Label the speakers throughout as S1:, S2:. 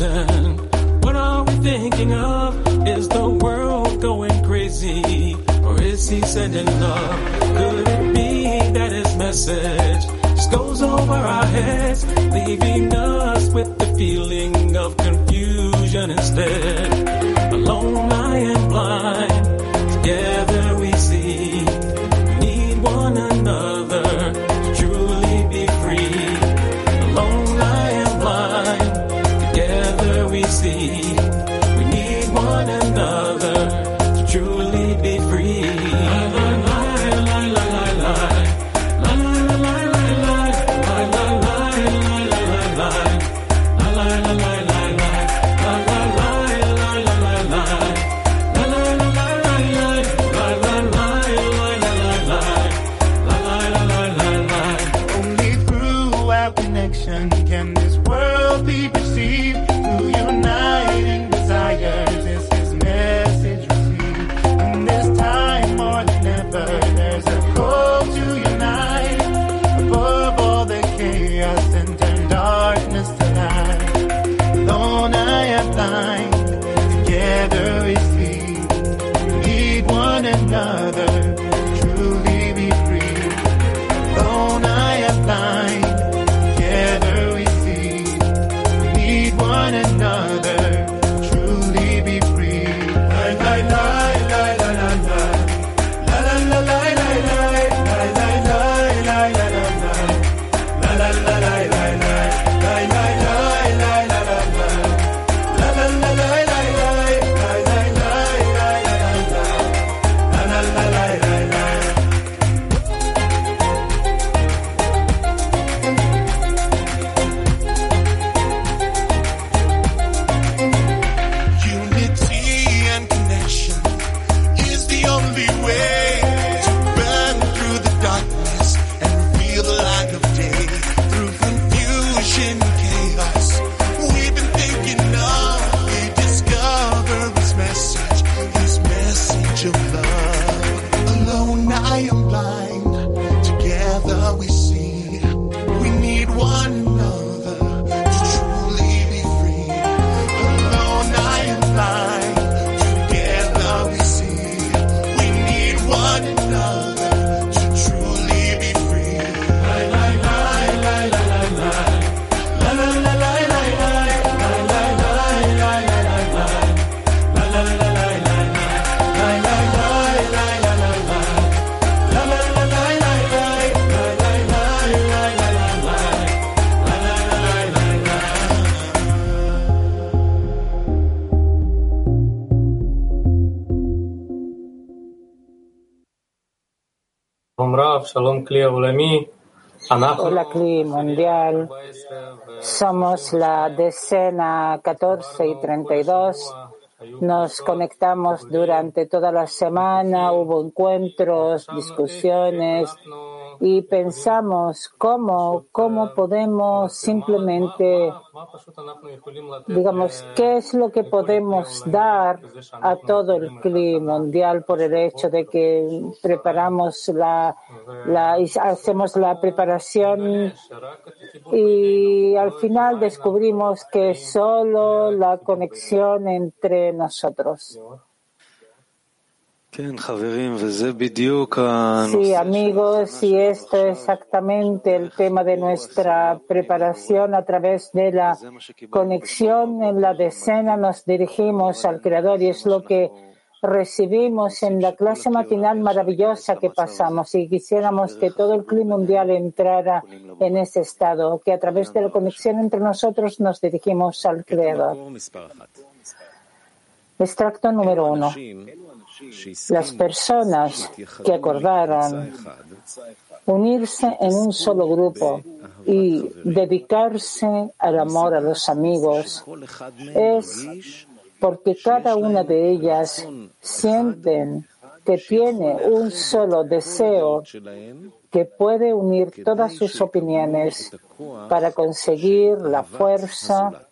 S1: certain. What are we thinking of? Is the world going crazy? Or is he sending love? Could it be that his message just goes over our heads, leaving us with the feeling of confusion instead? Alone I am blind,
S2: Hola, Cli Mundial. Somos la decena 14 y 32. Nos conectamos durante toda la semana, hubo encuentros, discusiones y pensamos cómo, cómo podemos simplemente, digamos, qué es lo que podemos dar a todo el clima mundial por el hecho de que preparamos la, la hacemos la preparación y al final descubrimos que solo la conexión entre nosotros. Sí, amigos, y esto es exactamente el tema de nuestra preparación a través de la conexión en la decena. Nos dirigimos al Creador y es lo que recibimos en la clase matinal maravillosa que pasamos y quisiéramos que todo el clima mundial entrara en ese estado, que a través de la conexión entre nosotros nos dirigimos al Creador. Extracto número uno. Las personas que acordaron unirse en un solo grupo y dedicarse al amor a los amigos es porque cada una de ellas sienten que tiene un solo deseo que puede unir todas sus opiniones para conseguir la fuerza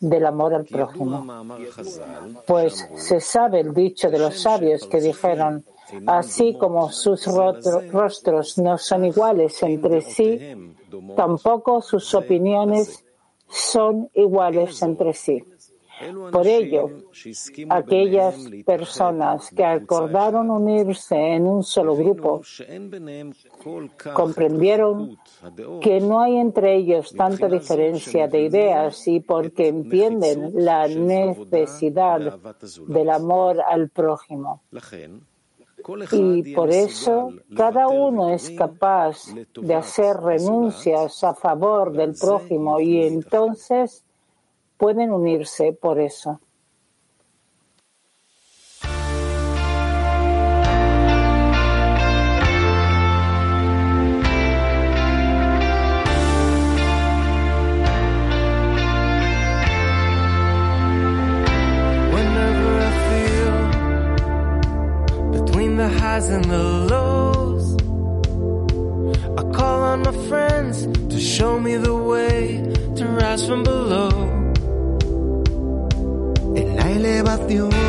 S2: del amor al prójimo. Pues se sabe el dicho de los sabios que dijeron, así como sus rostro- rostros no son iguales entre sí, tampoco sus opiniones son iguales entre sí. Por ello, aquellas personas que acordaron unirse en un solo grupo comprendieron que no hay entre ellos tanta diferencia de ideas y porque entienden la necesidad del amor al prójimo. Y por eso cada uno es capaz de hacer renuncias a favor del prójimo y entonces pueden unirse por eso.
S3: And the lows, I call on my friends to show me the way to rise from below.
S4: En la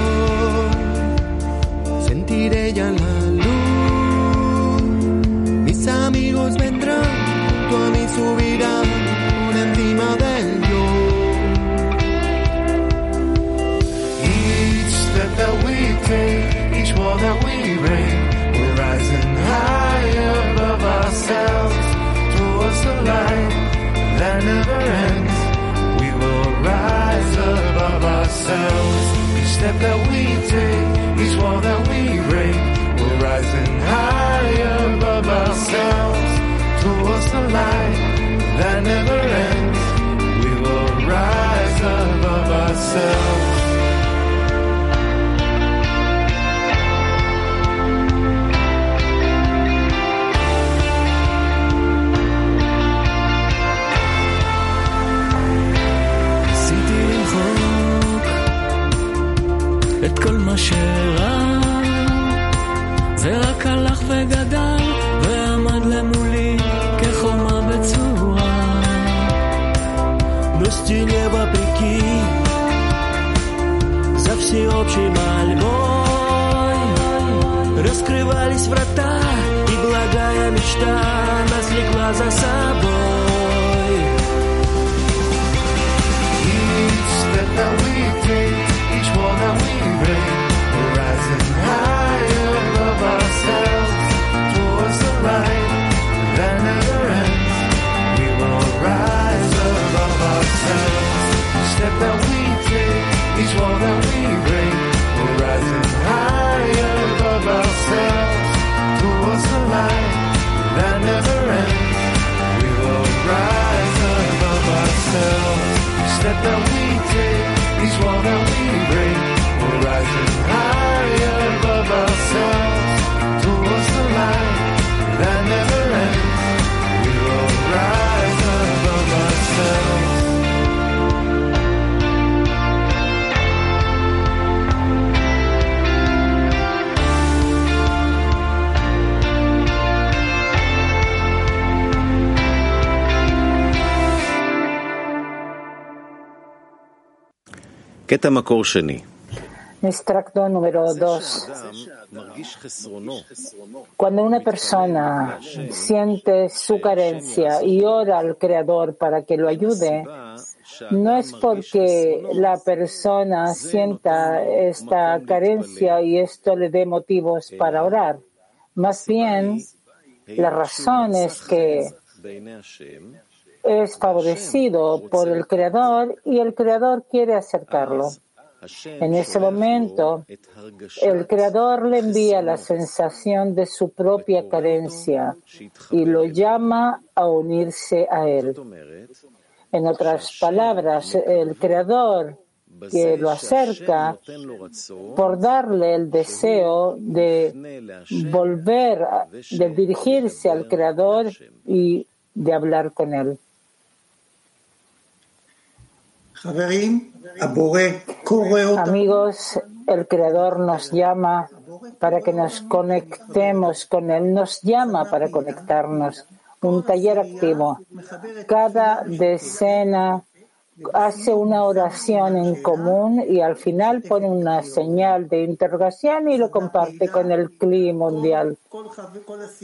S3: step that we take, each wall that we break, we're rising higher above ourselves towards the light that never ends. We will rise above ourselves.
S1: כל מה שרע זה רק הלך וגדל ועמד למולי כחומה בצורה На стене вопреки За всеобщей мольбой Раскрывались врата И благая мечта Нас влекла за собой
S5: Sorry.
S2: Extracto número 2. Cuando una persona siente su carencia y ora al Creador para que lo ayude, no es porque la persona sienta esta carencia y esto le dé motivos para orar. Más bien, la razón es que es favorecido por el Creador y el Creador quiere acercarlo. En ese momento, el Creador le envía la sensación de su propia carencia y lo llama a unirse a Él. En otras palabras, el Creador que lo acerca por darle el deseo de volver, de dirigirse al Creador y de hablar con Él. Amigos, el Creador nos llama para que nos conectemos con Él, nos llama para conectarnos. Un taller activo. Cada decena hace una oración en común y al final pone una señal de interrogación y lo comparte con el clima mundial.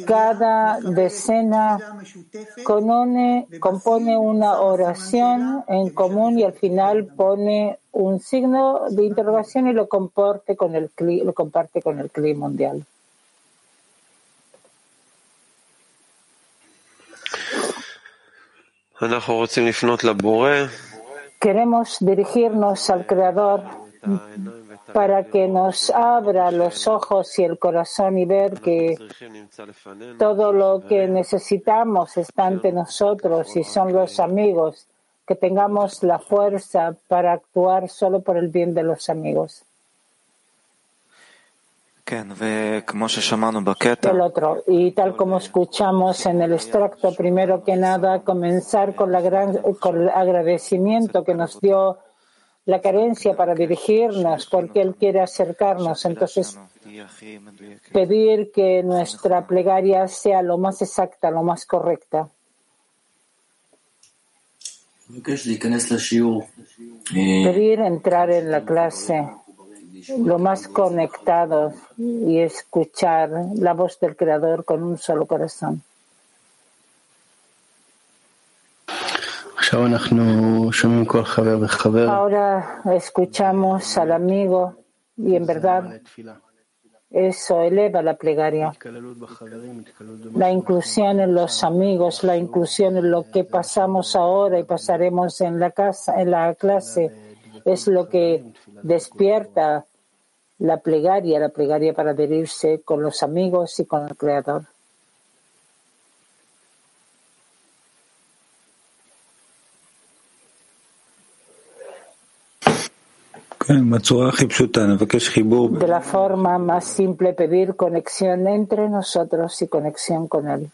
S2: Cada decena compone, compone una oración en común y al final pone un signo de interrogación y lo comparte con el, lo comparte con el clima mundial. Queremos dirigirnos al Creador para que nos abra los ojos y el corazón y ver que todo lo que necesitamos está ante nosotros y son los amigos, que tengamos la fuerza para actuar solo por el bien de los amigos. El otro, y tal como escuchamos en el extracto, primero que nada, comenzar con, la gran, con el agradecimiento que nos dio la carencia para dirigirnos, porque Él quiere acercarnos. Entonces, pedir que nuestra plegaria sea lo más exacta, lo más correcta. Pedir entrar en la clase lo más conectados y escuchar la voz del Creador con un solo corazón. Ahora escuchamos al amigo y en verdad eso eleva la plegaria. La inclusión en los amigos, la inclusión en lo que pasamos ahora y pasaremos en la casa, en la clase, es lo que despierta la plegaria, la plegaria para adherirse con los amigos y con el Creador. De la forma más simple pedir conexión entre nosotros y conexión con Él.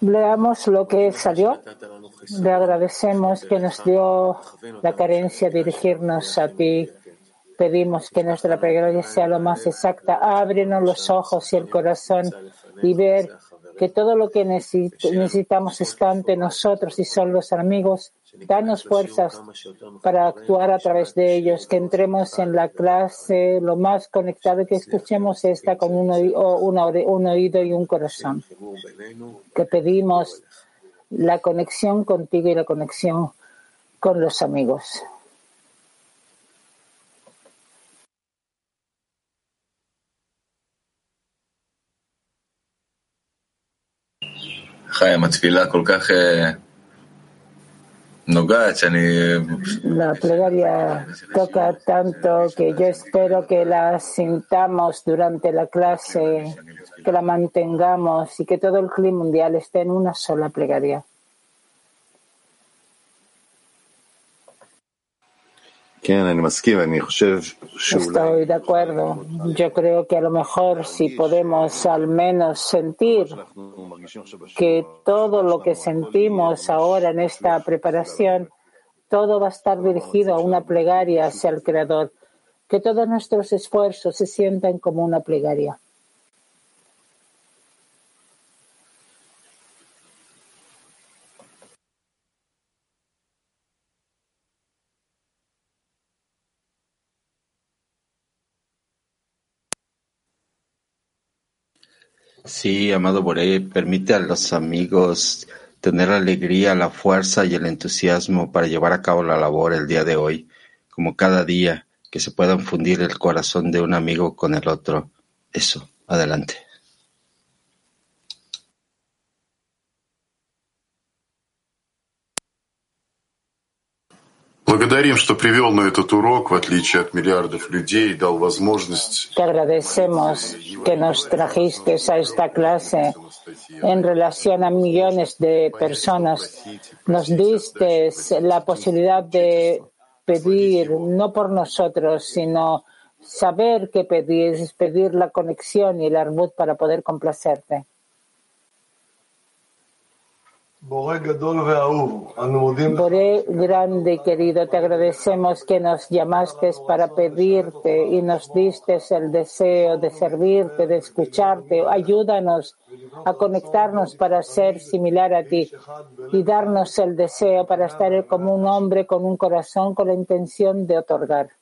S2: Leamos lo que salió. Le agradecemos que nos dio la carencia de dirigirnos a ti. Pedimos que nuestra plegaria sea lo más exacta. Ábrenos los ojos y el corazón y ver que todo lo que necesitamos está ante nosotros y son los amigos. Danos fuerzas para actuar a través de ellos, que entremos en la clase lo más conectado, que escuchemos esta con un oído, un oído y un corazón. Que pedimos la conexión contigo y la conexión con los amigos. La plegaria toca tanto que yo espero que la sintamos durante la clase, que la mantengamos y que todo el clima mundial esté en una sola plegaria. Estoy de acuerdo. Yo creo que a lo mejor si podemos al menos sentir que todo lo que sentimos ahora en esta preparación, todo va a estar dirigido a una plegaria hacia el Creador. Que todos nuestros esfuerzos se sientan como una plegaria.
S5: Sí, amado Boré, permite a los amigos tener la alegría, la fuerza y el entusiasmo para llevar a cabo la labor el día de hoy, como cada día, que se pueda fundir el corazón de un amigo con el otro. Eso, adelante.
S6: Благодарим, что привел на этот урок, в отличие от миллиардов людей, дал возможность...
S2: Te agradecemos que nos trajiste a esta clase en relación a millones de personas. Nos diste la posibilidad de pedir, no por nosotros, sino saber qué pedir, pedir la conexión y el arbut para poder complacerte. Boré grande y querido, te agradecemos que nos llamaste para pedirte y nos diste el deseo de servirte, de escucharte. Ayúdanos a conectarnos para ser similar a ti y darnos el deseo para estar como un hombre con un corazón con la intención de otorgar.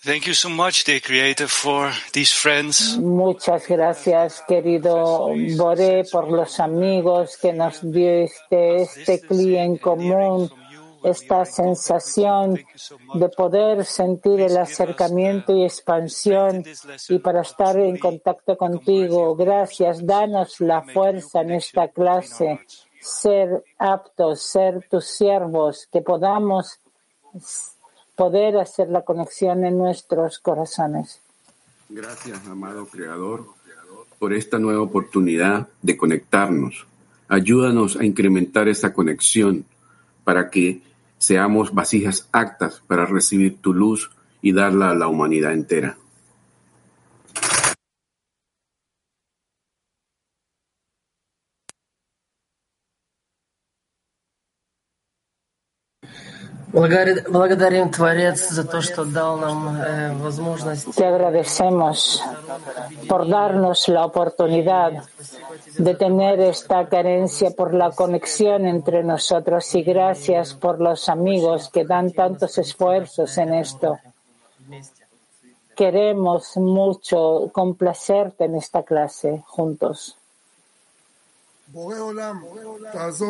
S7: Thank you so much, dear Creator, for these friends.
S2: Muchas gracias, querido Boré, por los amigos que nos diste este en común, esta sensación de poder sentir el acercamiento y expansión y para estar en contacto contigo. Gracias, danos la fuerza en esta clase, ser aptos, ser tus siervos, que podamos poder hacer la conexión en nuestros corazones.
S8: Gracias, amado Creador, por esta nueva oportunidad de conectarnos. Ayúdanos a incrementar esta conexión para que seamos vasijas actas para recibir tu luz y darla a la humanidad entera.
S9: Благодарим Творец за то, что дал нам э, возможность.
S2: Te agradecemos por darnos la oportunidad de tener esta carencia por la conexión entre nosotros y gracias por los amigos que dan tantos esfuerzos en esto. Queremos mucho complacerte en esta clase juntos.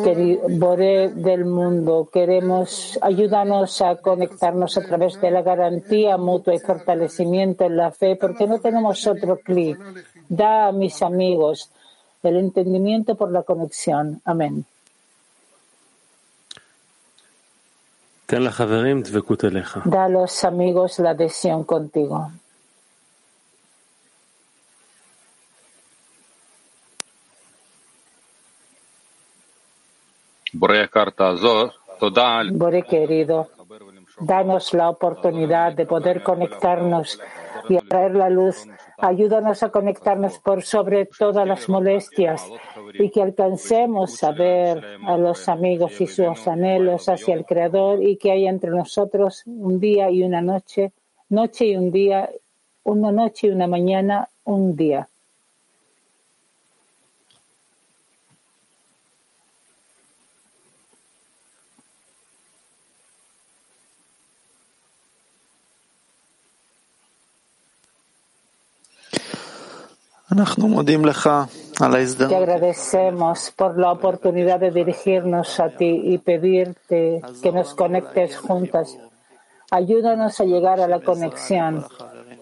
S2: Querido Boré del mundo, queremos ayudarnos a conectarnos a través de la garantía mutua y fortalecimiento en la fe, porque no tenemos otro clic. Da a mis amigos el entendimiento por la conexión. Amén. Da a los amigos la adhesión contigo. Boré querido, danos la oportunidad de poder conectarnos y atraer la luz. Ayúdanos a conectarnos por sobre todas las molestias y que alcancemos a ver a los amigos y sus anhelos hacia el Creador y que haya entre nosotros un día y una noche, noche y un día, una noche y una mañana, un día. Te agradecemos por la oportunidad de dirigirnos a ti y pedirte que nos conectes juntas. Ayúdanos a llegar a la conexión.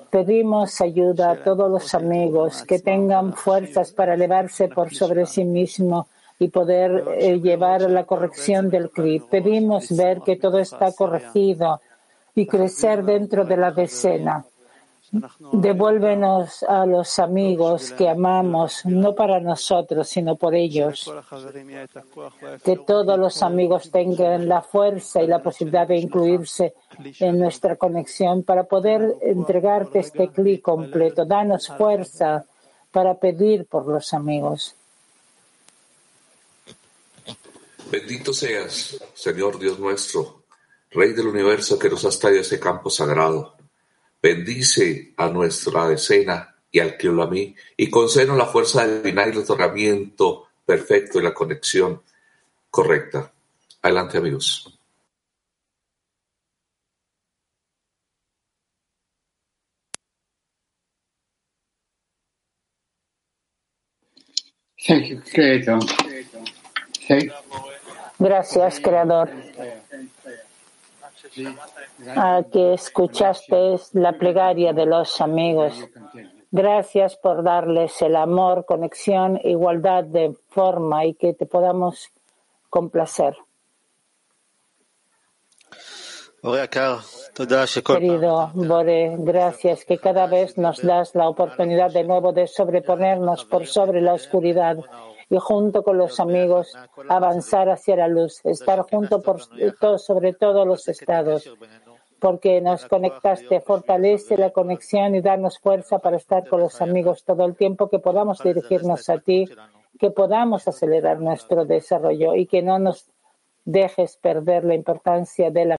S2: Pedimos ayuda a todos los amigos que tengan fuerzas para elevarse por sobre sí mismo y poder eh, llevar la corrección del clip. Pedimos ver que todo está corregido y crecer dentro de la decena. Devuélvenos a los amigos que amamos, no para nosotros, sino por ellos. Que todos los amigos tengan la fuerza y la posibilidad de incluirse en nuestra conexión para poder entregarte este clic completo. Danos fuerza para pedir por los amigos.
S10: Bendito seas, Señor Dios nuestro, Rey del universo que nos has traído ese campo sagrado. Bendice a nuestra decena y al que a mí, y concédenos la fuerza divina y el otorgamiento perfecto y la conexión correcta. Adelante, amigos.
S2: Gracias, Creador, a que escuchaste la plegaria de los amigos. Gracias por darles el amor, conexión, igualdad de forma y que te podamos complacer. Querido Bore, gracias que cada vez nos das la oportunidad de nuevo de sobreponernos por sobre la oscuridad y junto con los amigos avanzar hacia la luz, estar junto por todo, sobre todos los estados, porque nos conectaste, fortalece la conexión y darnos fuerza para estar con los amigos todo el tiempo que podamos dirigirnos a ti que podamos acelerar nuestro desarrollo y que no nos dejes perder la importancia de la